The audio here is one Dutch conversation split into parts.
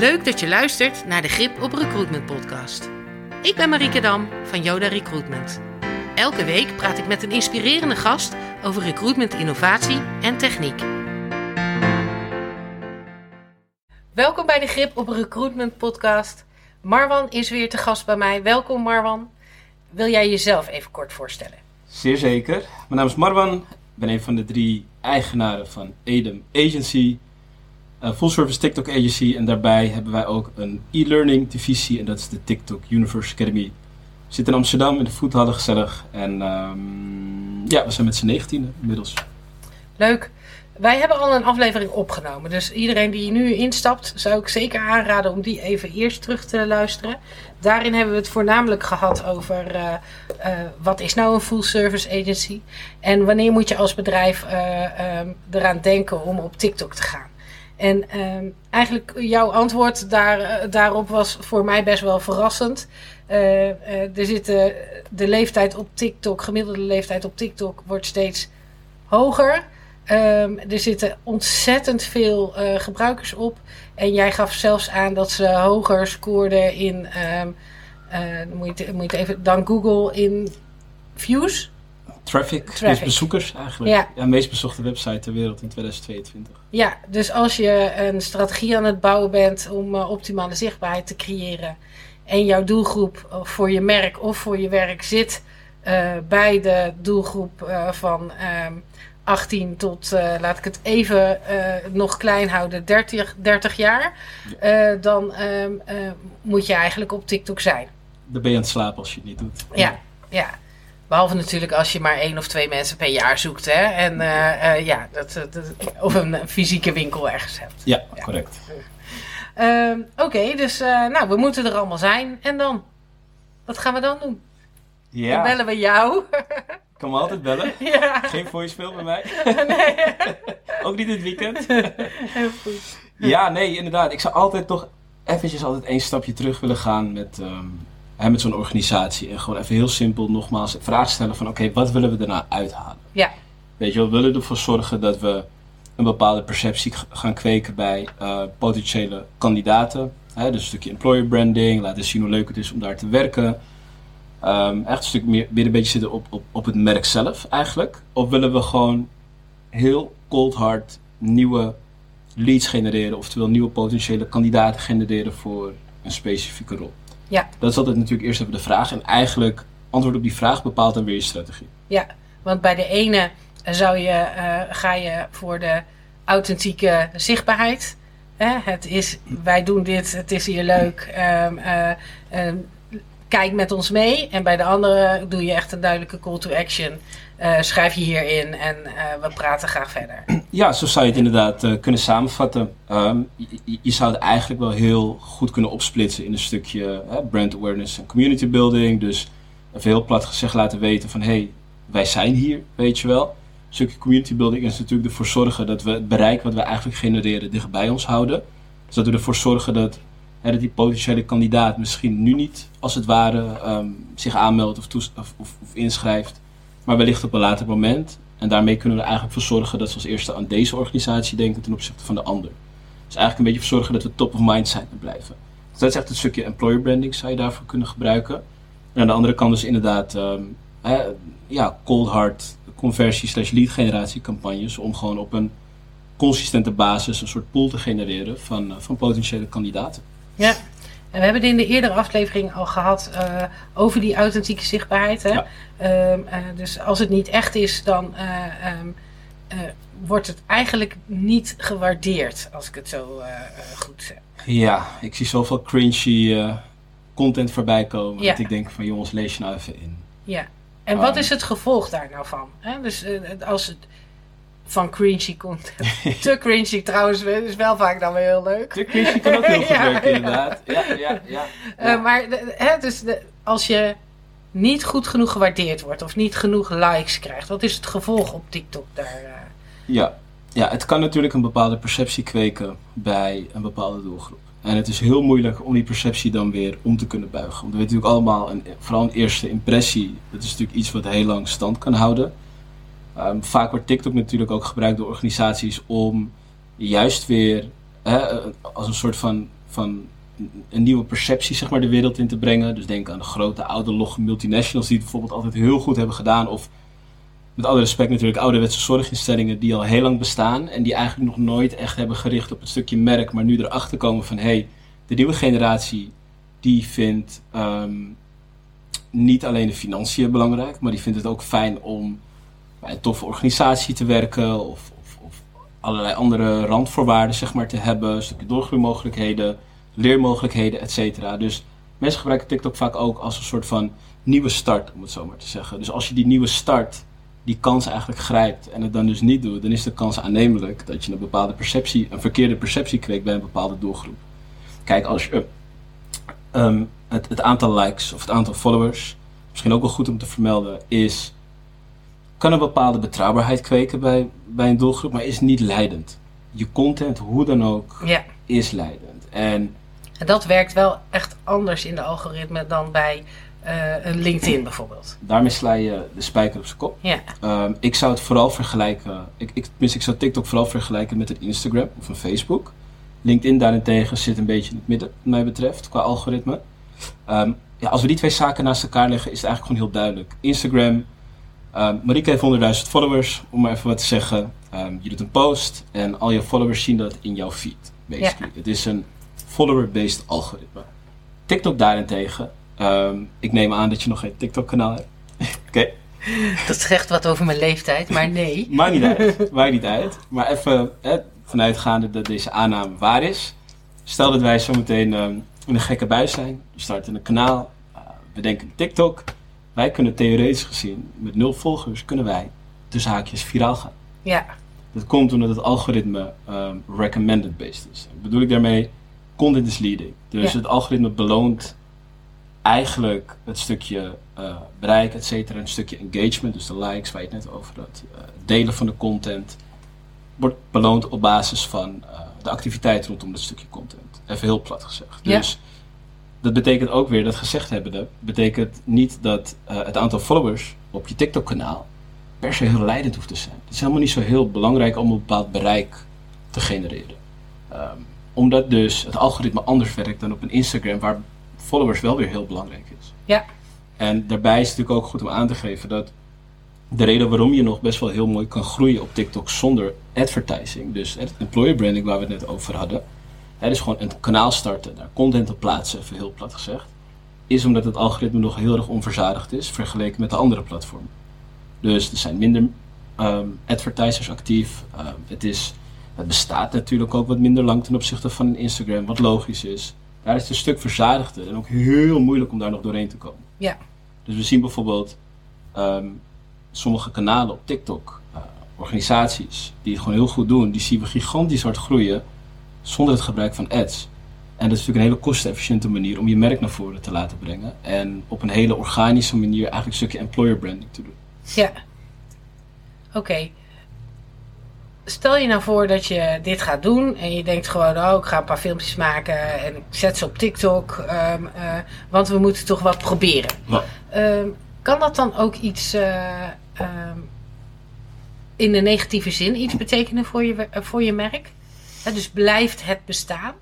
Leuk dat je luistert naar de Grip op Recruitment podcast. Ik ben Marieke Dam van Yoda Recruitment. Elke week praat ik met een inspirerende gast over recruitment innovatie en techniek. Welkom bij de Grip op Recruitment podcast. Marwan is weer te gast bij mij. Welkom Marwan. Wil jij jezelf even kort voorstellen? Zeer zeker. Mijn naam is Marwan. Ik ben een van de drie eigenaren van Edem Agency. Een full service TikTok agency. En daarbij hebben wij ook een e-learning divisie. En dat is de TikTok Universe Academy. We zitten in Amsterdam in de voethallen gezellig. En ehm, ja, we zijn met z'n 19 inmiddels. Leuk. Wij hebben al een aflevering opgenomen. Dus iedereen die nu instapt, zou ik zeker aanraden om die even eerst terug te luisteren. Daarin hebben we het voornamelijk gehad over uh, uh, wat is nou een full service agency en wanneer moet je als bedrijf uh, um, eraan denken om op TikTok te gaan. En um, eigenlijk jouw antwoord daar, daarop was voor mij best wel verrassend. er zitten de leeftijd op TikTok, gemiddelde leeftijd op TikTok, wordt steeds hoger. Um, er zitten ontzettend veel gebruikers op. En jij gaf zelfs aan dat ze hoger scoorden in. Uh, moet, je moet je even, dan Google in views. Traffic, Traffic. meest bezoekers eigenlijk. Ja. ja, meest bezochte website ter wereld in 2022. Ja, dus als je een strategie aan het bouwen bent om uh, optimale zichtbaarheid te creëren. en jouw doelgroep voor je merk of voor je werk zit bij de doelgroep van. Um, 18 tot, uh, laat ik het even nog klein houden, 30, 30 jaar. Dan ehm, moet je eigenlijk op TikTok zijn. Dan ben je aan het slapen als je het niet doet. Ja, ja. Behalve natuurlijk als je maar één of twee mensen per jaar zoekt. Hè? En ja, dat, dat, of een fysieke winkel ergens hebt. Ja, ja. correct. Ehm, oké, okay, dus nou, we moeten er allemaal zijn. En dan? Wat gaan we dan doen? Ja. Dan bellen we jou. kan me altijd bellen. Ja. Geen voicemail bij mij. Nee. Ook niet dit weekend. Heel goed. Ja, nee, inderdaad. Ik zou altijd toch eventjes altijd één stapje terug willen gaan met, um, hè, met zo'n organisatie. En gewoon even heel simpel nogmaals de vraag stellen van oké, okay, wat willen we erna uithalen? Ja. Weet je wel, we willen ervoor zorgen dat we een bepaalde perceptie gaan kweken bij uh, potentiële kandidaten. Hè, dus een stukje employer branding, laten zien hoe leuk het is om daar te werken. Um, echt een stuk meer, weer een beetje zitten op, op, op het merk zelf eigenlijk? Of willen we gewoon heel cold hard nieuwe leads genereren, oftewel nieuwe potentiële kandidaten genereren voor een specifieke rol? Ja. Dat is altijd natuurlijk eerst even de vraag. En eigenlijk antwoord op die vraag bepaalt dan weer je strategie. Ja, want bij de ene zou je, uh, ga je voor de authentieke zichtbaarheid. Hè? Het is, wij doen dit, het is hier leuk. Um, uh, um, kijk met ons mee. En bij de andere doe je echt een duidelijke call to action. Uh, schrijf je hierin en uh, we praten graag verder. Ja, zo zou je het inderdaad uh, kunnen samenvatten. Um, je, zou het eigenlijk wel heel goed kunnen opsplitsen in een stukje brand awareness en community building. Dus even heel plat gezegd laten weten van hé, hey, wij zijn hier, weet je wel. Een stukje community building is natuurlijk ervoor zorgen dat we het bereik wat we eigenlijk genereren dicht bij ons houden. Dus dat we ervoor zorgen dat dat die potentiële kandidaat misschien nu niet, als het ware, um, zich aanmeldt of, of, of, inschrijft, maar wellicht op een later moment. En daarmee kunnen we er eigenlijk voor zorgen dat ze als eerste aan deze organisatie denken ten opzichte van de ander. Dus eigenlijk een beetje voor zorgen dat we top of mind zijn en blijven. Dus dat is echt een stukje employer branding, zou je daarvoor kunnen gebruiken. En aan de andere kant dus inderdaad, um, hè, ja, cold hard conversie slash lead generatie campagnes om gewoon op een consistente basis een soort pool te genereren van, van potentiële kandidaten. Ja, en we hebben het in de eerdere aflevering al gehad uh, over die authentieke zichtbaarheid. Hè? Ja. Um, uh, dus als het niet echt is, dan uh, um, wordt het eigenlijk niet gewaardeerd, als ik het zo goed zeg. Ja, ik zie zoveel cringy content voorbij komen. Ja. Dat ik denk van jongens, lees je nou even in. Ja, en wat is het gevolg daar nou van? Hè? Dus als het van cringy content. Te cringy trouwens is wel vaak dan weer heel leuk. Te cringy kan ook heel goed ja, werken, inderdaad. Ja, ja, ja. ja. Uh, maar de, hè, dus de, als je niet goed genoeg gewaardeerd wordt of niet genoeg likes krijgt, wat is het gevolg op TikTok daar? Uh? Ja. ja, het kan natuurlijk een bepaalde perceptie kweken bij een bepaalde doelgroep. En het is heel moeilijk om die perceptie dan weer om te kunnen buigen. Want we weten natuurlijk allemaal, een, vooral een eerste impressie, dat is natuurlijk iets wat heel lang stand kan houden. Um, vaak wordt TikTok natuurlijk ook gebruikt door organisaties om juist weer hè, als een soort van van een nieuwe perceptie zeg maar, de wereld in te brengen. Dus denk aan de grote oude logge multinationals die het bijvoorbeeld altijd heel goed hebben gedaan. Of met alle respect natuurlijk ouderwetse zorginstellingen die al heel lang bestaan. En die eigenlijk nog nooit echt hebben gericht op het stukje merk. Maar nu erachter komen van hé, hey, de nieuwe generatie die vindt ehm, niet alleen de financiën belangrijk. Maar die vindt het ook fijn om bij een toffe organisatie te werken. Of, of, allerlei andere randvoorwaarden zeg maar, te hebben. Stukje doorgroeimogelijkheden leermogelijkheden, et cetera. Dus mensen gebruiken TikTok vaak ook als een soort van nieuwe start, om het zo maar te zeggen. Dus als je die nieuwe start, die kans eigenlijk grijpt en het dan dus niet doet, dan is de kans aannemelijk dat je een bepaalde perceptie, een verkeerde perceptie krijgt bij een bepaalde doelgroep. Kijk, als je um, het, het aantal likes of het aantal followers, misschien ook wel goed om te vermelden, is kan een bepaalde betrouwbaarheid kweken bij, bij een doelgroep, maar is niet leidend. Je content, hoe dan ook, ja. is leidend. En en dat werkt wel echt anders in de algoritme dan bij uh, een LinkedIn bijvoorbeeld. Daarmee sla je de spijker op zijn kop. Ja. Um, ik zou het vooral vergelijken, ik, ik, tenminste ik zou TikTok vooral vergelijken met een Instagram of een Facebook. LinkedIn daarentegen zit een beetje in het midden, wat mij betreft, qua algoritme. Um, ja, als we die twee zaken naast elkaar leggen, is het eigenlijk gewoon heel duidelijk. Instagram, um, Marieke heeft 100.000 followers, om maar even wat te zeggen. je doet een post en al je followers zien dat in jouw feed. Basically. Ja. Het is een follower-based algoritme. TikTok daarentegen, um, ik neem aan dat je nog geen TikTok-kanaal hebt. Oké. Dat zegt wat over mijn leeftijd, maar nee. Maakt niet uit, maakt niet uit. Maar even hè, vanuitgaande dat deze aanname waar is. Stel dat wij zometeen um, in een gekke buis zijn. We starten een kanaal, uh, we denken TikTok. Wij kunnen theoretisch gezien, met nul volgers, kunnen wij tussen haakjes viraal gaan. Ja. Dat komt omdat het algoritme um, recommended based is. bedoel ik daarmee? content is leading. Dus het algoritme beloont eigenlijk het stukje uh, bereik, et cetera, een stukje engagement, dus de likes waar je het net over had, uh, delen van de content, wordt beloond op basis van uh, de activiteit rondom dat stukje content. Even heel plat gezegd. Dus dat betekent ook weer, dat gezegd hebbende, betekent niet dat het aantal followers op je TikTok-kanaal per se heel leidend hoeft te zijn. Het is helemaal niet zo heel belangrijk om een bepaald bereik te genereren. Um, omdat dus het algoritme anders werkt dan op een Instagram, waar followers wel weer heel belangrijk is. Ja. En daarbij is het natuurlijk ook goed om aan te geven dat de reden waarom je nog best wel heel mooi kan groeien op TikTok zonder advertising, dus het employer branding waar we het net over hadden, hè, dus gewoon een kanaal starten, daar content op plaatsen, even heel plat gezegd, is omdat het algoritme nog heel erg onverzadigd is vergeleken met de andere platformen. Dus er zijn minder um, advertisers actief. Um, het is het bestaat natuurlijk ook wat minder lang ten opzichte van Instagram, wat logisch is. Daar is het een stuk verzadigder en ook heel moeilijk om daar nog doorheen te komen. Ja. Dus we zien bijvoorbeeld um, sommige kanalen op TikTok, uh, organisaties die het gewoon heel goed doen, die zien we gigantisch hard groeien zonder het gebruik van ads. En dat is natuurlijk een hele kostenefficiënte manier om je merk naar voren te laten brengen. En op een hele organische manier eigenlijk een stukje employer branding te doen. Ja. Oké stel je nou voor dat je dit gaat doen en je denkt gewoon, oh, ik ga een paar filmpjes maken en ik zet ze op TikTok, um, uh, want we moeten toch wat proberen. Um, kan dat dan ook iets uh, um, in de negatieve zin iets betekenen voor je, voor je merk? Dus blijft het bestaan?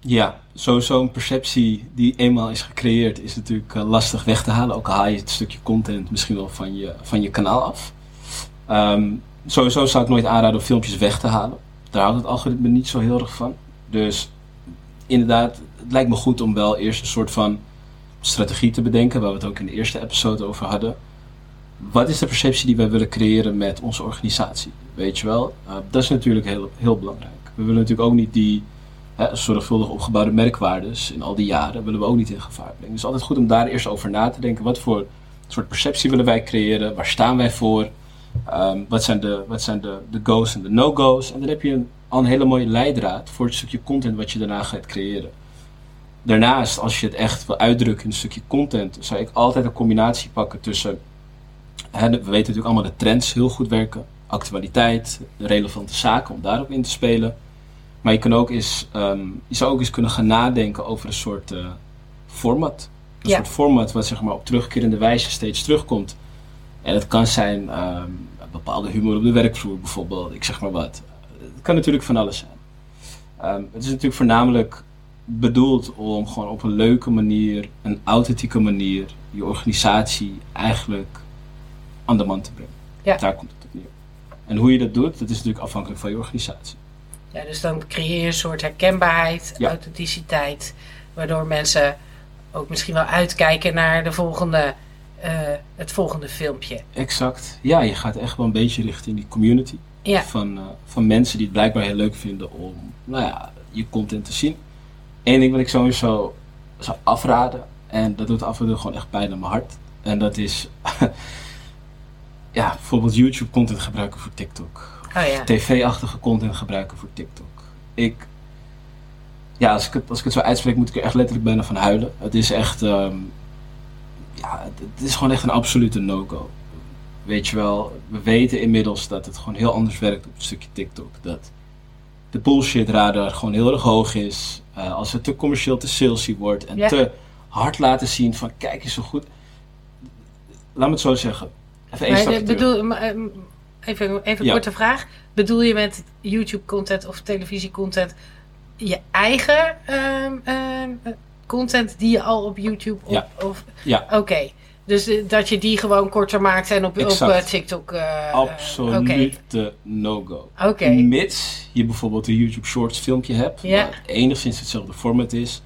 Ja, sowieso een perceptie die eenmaal is gecreëerd is natuurlijk uh, lastig weg te halen. Ook al haal je het stukje content misschien wel van je, van je kanaal af. Um, sowieso zou ik nooit aanraden om filmpjes weg te halen. Daar houdt het algoritme niet zo heel erg van. Dus inderdaad, het lijkt me goed om wel eerst een soort van strategie te bedenken, waar we het ook in de eerste episode over hadden. Wat is de perceptie die wij willen creëren met onze organisatie? Weet je wel, uh, dat is natuurlijk heel, heel belangrijk. We willen natuurlijk ook niet die hè, zorgvuldig opgebouwde merkwaardes in al die jaren, willen we ook niet in gevaar brengen. Dus altijd goed om daar eerst over na te denken. Wat voor soort perceptie willen wij creëren? Waar staan wij voor? Um, wat zijn, de, wat zijn de, de go's en de no-go's? En dan heb je een, al een hele mooie leidraad voor het stukje content wat je daarna gaat creëren. Daarnaast, als je het echt wil uitdrukken in een stukje content, zou ik altijd een combinatie pakken tussen. Hè, we weten natuurlijk allemaal de trends heel goed werken, actualiteit, relevante zaken om daarop in te spelen. Maar je, kan ook eens, um, je zou ook eens kunnen gaan nadenken over een soort uh, format. Een ja. soort format wat zeg maar, op terugkerende wijze steeds terugkomt. En het kan zijn um, bepaalde humor op de werkvloer bijvoorbeeld, ik zeg maar wat. Het kan natuurlijk van alles zijn. Um, het is natuurlijk voornamelijk bedoeld om gewoon op een leuke manier, een authentieke manier, je organisatie eigenlijk aan de man te brengen. Ja. Daar komt het. En hoe je dat doet, dat is natuurlijk afhankelijk van je organisatie. Ja, dus dan creëer je een soort herkenbaarheid, Ja. authenticiteit, waardoor mensen ook misschien wel uitkijken naar de volgende, eh, het volgende filmpje. Exact. Ja, je gaat echt wel een beetje richting die community. Ja. Van, eh, van mensen die het blijkbaar heel leuk vinden om nou ja, je content te zien. Eén ding wat ik sowieso zou afraden, en dat doet af en toe gewoon echt pijn aan mijn hart. En dat is ja, bijvoorbeeld YouTube content gebruiken voor TikTok. Oh ja. TV-achtige content gebruiken voor TikTok. Ik, ja, als ik, het, als ik het zo uitspreek, moet ik er echt letterlijk bijna van huilen. Het is echt, ehm, ja, het, het is gewoon echt een absolute no-go. Weet je wel, we weten inmiddels dat het gewoon heel anders werkt op een stukje TikTok. Dat de bullshit radar gewoon heel erg hoog is. Eh, als het te commercieel, te salesy wordt en Ja. te hard laten zien van kijk eens zo goed. Laat me het zo zeggen. Even één Maar stapje de- terug. bedoel, maar, ehm, even even een Ja. korte vraag. Bedoel je met YouTube-content of televisie-content je eigen ehm, ehm, eh, content die je al op YouTube op, Ja. of Ja. Oké, dus eh, dat je die gewoon korter maakt en op, op eh, TikTok. eh, eh, Absolute no-go. oké. Mits je bijvoorbeeld een YouTube Shorts filmpje hebt, Ja. enigszins hetzelfde format is,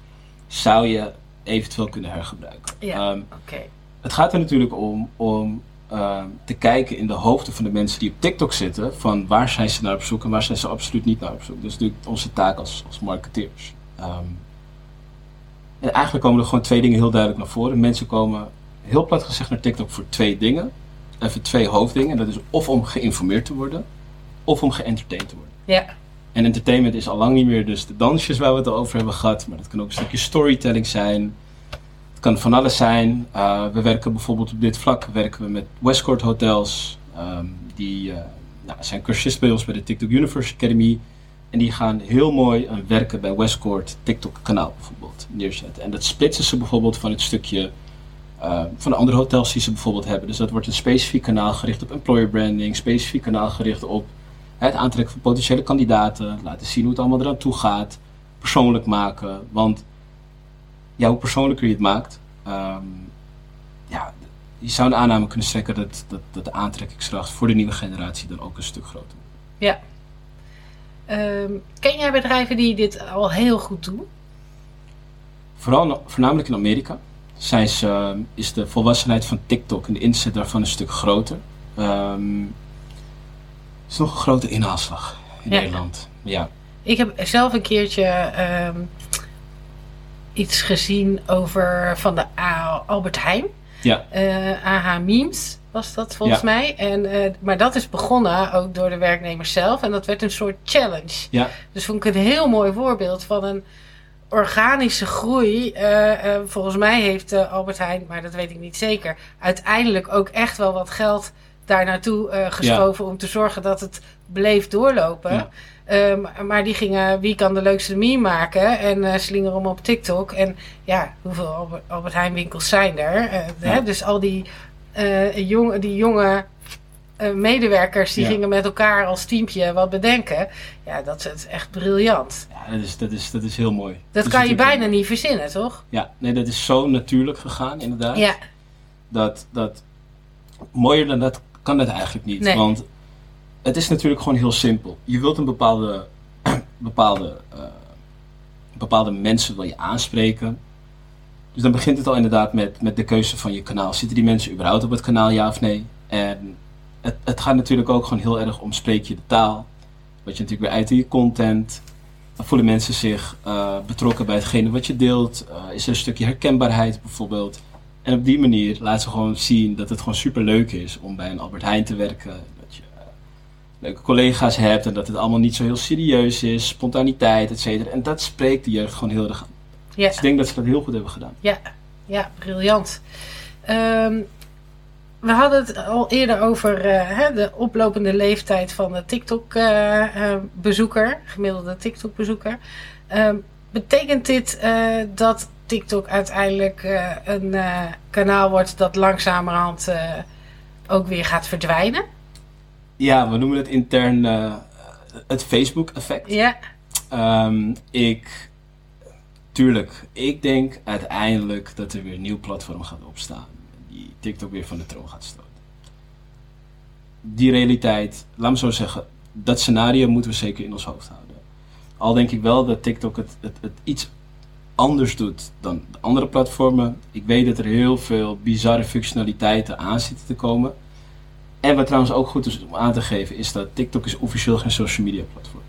zou je eventueel kunnen hergebruiken. Ja. Oké. het gaat er natuurlijk om om ehm, te kijken in de hoofden van de mensen die op TikTok zitten, van waar zijn ze naar op zoek en waar zijn ze absoluut niet naar op zoek. Dat is natuurlijk onze taak als, als marketeers. Ehm, en eigenlijk komen er gewoon twee dingen heel duidelijk naar voren. Mensen komen heel plat gezegd naar TikTok voor twee dingen. Even twee hoofddingen. Dat is of om geïnformeerd te worden, of om geëntertained te worden. Ja, En entertainment is al lang niet meer dus de dansjes waar we het over hebben gehad. Maar dat kan ook een stukje storytelling zijn. Kan van alles zijn. Uh, we werken bijvoorbeeld op dit vlak werken we met Westcourt Hotels. Um, die uh, nou, zijn cursisten bij ons bij de TikTok Universe Academy. En die gaan heel mooi uh, werken bij Westcourt TikTok kanaal bijvoorbeeld neerzetten. En dat splitsen ze bijvoorbeeld van het stukje uh, van de andere hotels die ze bijvoorbeeld hebben. Dus dat wordt een specifiek kanaal gericht op employer branding. Specifiek kanaal gericht op het aantrekken van potentiële kandidaten, laten zien hoe het allemaal eraan toe gaat, persoonlijk maken. Want ja, hoe persoonlijker je het maakt, um, ja, je zou een aanname kunnen strekken dat, dat, dat de aantrekkingskracht voor de nieuwe generatie dan ook een stuk groter wordt. Ja. Um, ken jij bedrijven die dit al heel goed doen? Vooral, voornamelijk in Amerika zijn ze, is de volwassenheid van TikTok en de inzet daarvan een stuk groter. Um, is nog een grote inhaalslag in ja. Nederland. Ja. Ik heb zelf een keertje um, iets gezien over van de A Albert Heijn. Ja. Uh, AH Memes was dat volgens ja. mij. En, uh, maar dat is begonnen ook door de werknemers zelf. En dat werd een soort challenge. Ja. Dus vond ik een heel mooi voorbeeld van een organische groei. Uh, volgens mij heeft Albert Heijn, maar dat weet ik niet zeker, uiteindelijk ook echt wel wat geld daar naartoe geschoven ja. om te zorgen dat het bleef doorlopen. Um, maar die gingen wie kan de leukste meme maken en uh, slingeren om op TikTok. En ja, hoeveel Albert, Albert Heijn winkels zijn er? Uh, ja. hè? Dus al die, jong, die jonge medewerkers die gingen met elkaar als teampje wat bedenken. Ja, dat is echt briljant. Ja, dat is, dat is, dat is heel mooi. Dat, dat kan je bijna niet verzinnen, toch? Ja, nee, dat is zo natuurlijk gegaan inderdaad. Ja. Dat, dat mooier dan dat kan het eigenlijk niet. Nee. Want het is natuurlijk gewoon heel simpel. Je wilt een bepaalde, bepaalde, uh, bepaalde mensen wil je aanspreken. Dus dan begint het al inderdaad met, met de keuze van je kanaal. Zitten die mensen überhaupt op het kanaal, ja of nee? En het, het gaat natuurlijk ook gewoon heel erg om spreek je de taal. Wat je natuurlijk weer uit in je content. Dan voelen mensen zich uh, betrokken bij hetgene wat je deelt. Uh, is er een stukje herkenbaarheid bijvoorbeeld. En op die manier laat ze gewoon zien dat het gewoon super leuk is om bij een Albert Heijn te werken. Leuke collega's hebt en dat het allemaal niet zo heel serieus is. Spontaniteit, et cetera. En dat spreekt de jeugd gewoon heel erg aan. Ja. Dus ik denk dat ze dat heel goed hebben gedaan. Ja, ja briljant. Um, we hadden het al eerder over uh, hè, de oplopende leeftijd van de TikTok-bezoeker, uh, gemiddelde TikTok-bezoeker. Um, betekent dit uh, dat TikTok uiteindelijk een kanaal wordt dat langzamerhand ook weer gaat verdwijnen? Ja, we noemen het intern het Facebook-effect. Ja. Um, ik, tuurlijk, ik denk uiteindelijk dat er weer een nieuw platform gaat opstaan. Die TikTok weer van de troon gaat stoten. Die realiteit, laat me zo zeggen, dat scenario moeten we zeker in ons hoofd houden. Al denk ik wel dat TikTok het, het, het iets anders doet dan de andere platformen. Ik weet dat er heel veel bizarre functionaliteiten aan zitten te komen. En wat trouwens ook goed is om aan te geven, is dat TikTok is officieel geen social media platform.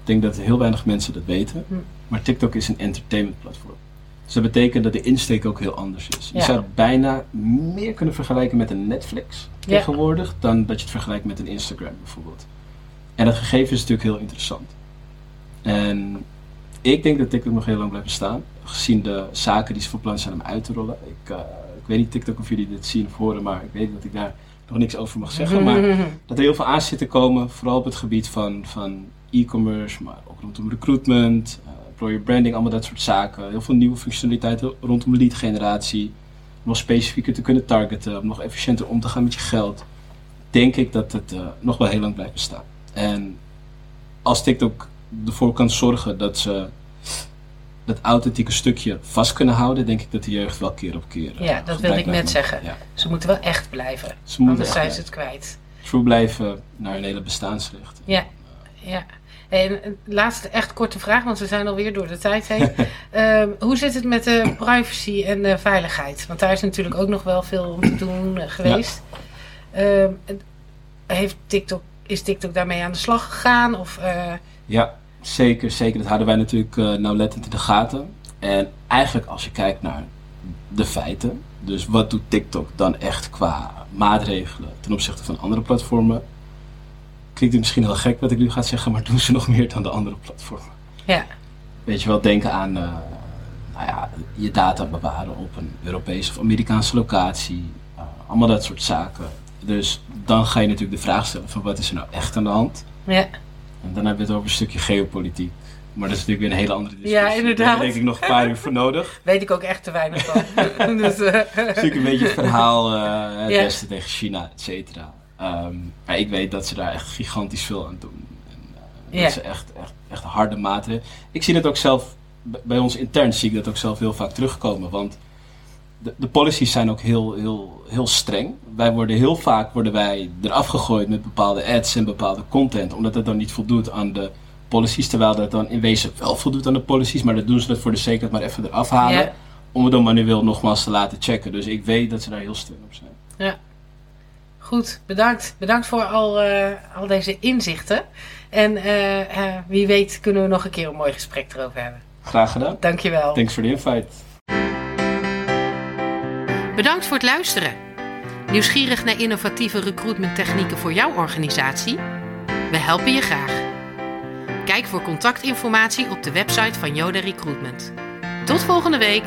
Ik denk dat heel weinig mensen dat weten. Hm. Maar TikTok is een entertainment platform. Dus dat betekent dat de insteek ook heel anders is. Je zou het bijna meer kunnen vergelijken met een Netflix Ja. tegenwoordig, dan dat je het vergelijkt met een Instagram bijvoorbeeld. En dat gegeven is natuurlijk heel interessant. En ik denk dat TikTok nog heel lang blijft bestaan, gezien de zaken die ze van plan zijn om uit te rollen. Ik, eh, ik weet niet TikTok of jullie dit zien of horen, maar ik weet dat ik daar nog niks over mag zeggen. Maar dat er heel veel aan zit te komen, vooral op het gebied van, van e-commerce, maar ook rondom recruitment, eh, employer branding, allemaal dat soort zaken. Heel veel nieuwe functionaliteiten rondom lead generatie, om nog specifieker te kunnen targeten, om nog efficiënter om te gaan met je geld. Denk ik dat het eh, nog wel heel lang blijft bestaan. En als TikTok ervoor kan zorgen dat ze dat authentieke stukje vast kunnen houden, denk ik dat de jeugd wel keer op keer. eh, Ja, dat gebruik wilde ik net zeggen. Ja. Ze moeten wel echt blijven. Ze moeten Anders zijn ze het kwijt. True blijven naar hun hele bestaansrecht. Ja, ja. En een laatste echt korte vraag, want we zijn alweer door de tijd heen. Ehm, hoe zit het met de privacy en de veiligheid? Want daar is natuurlijk ook nog wel veel om te doen eh, geweest. Ehm, heeft TikTok, is TikTok daarmee aan de slag gegaan? Of, eh, Ja, zeker, zeker. Dat hadden wij natuurlijk eh, nauwlettend in de gaten. En eigenlijk als je kijkt naar de feiten, dus wat doet TikTok dan echt qua maatregelen ten opzichte van andere platformen? Klinkt het misschien heel gek wat ik nu ga zeggen, maar doen ze nog meer dan de andere platformen? ja, Weet je wel, denken aan eh, nou ja, je data bewaren op een Europese of Amerikaanse locatie. eh, allemaal dat soort zaken. Dus dan ga je natuurlijk de vraag stellen van wat is er nou echt aan de hand? ja, En dan hebben we het over een stukje geopolitiek. Maar dat is natuurlijk weer een hele andere discussie. Ja, inderdaad. Daar heb ik denk ik nog een paar uur voor nodig. weet ik ook echt te weinig van. dus, Het is natuurlijk een beetje het verhaal eh het Ja. Westen tegen China, et cetera. Ehm, maar ik weet dat ze daar echt gigantisch veel aan doen. En, eh. Dat ze echt, echt, echt harde maatregelen... Ik zie dat ook zelf, bij ons intern zie ik dat ook zelf heel vaak terugkomen. Want de, de policies zijn ook heel, heel, heel streng. Wij worden heel vaak worden wij eraf gegooid met bepaalde ads en bepaalde content. Omdat dat dan niet voldoet aan de policies. Terwijl dat dan in wezen wel voldoet aan de policies. Maar dat doen ze dat voor de zekerheid maar even eraf halen. Ja. Om het dan manueel nogmaals te laten checken. Dus ik weet dat ze daar heel streng op zijn. goed, bedankt. Bedankt voor al, eh, al deze inzichten. En eh, eh, wie weet kunnen we nog een keer een mooi gesprek erover hebben. Graag gedaan. Dankjewel. Thanks voor de invite. Bedankt voor het luisteren. Nieuwsgierig naar innovatieve recruitment technieken voor jouw organisatie? We helpen je graag. Kijk voor contactinformatie op de website van Yoda Recruitment. Tot volgende week!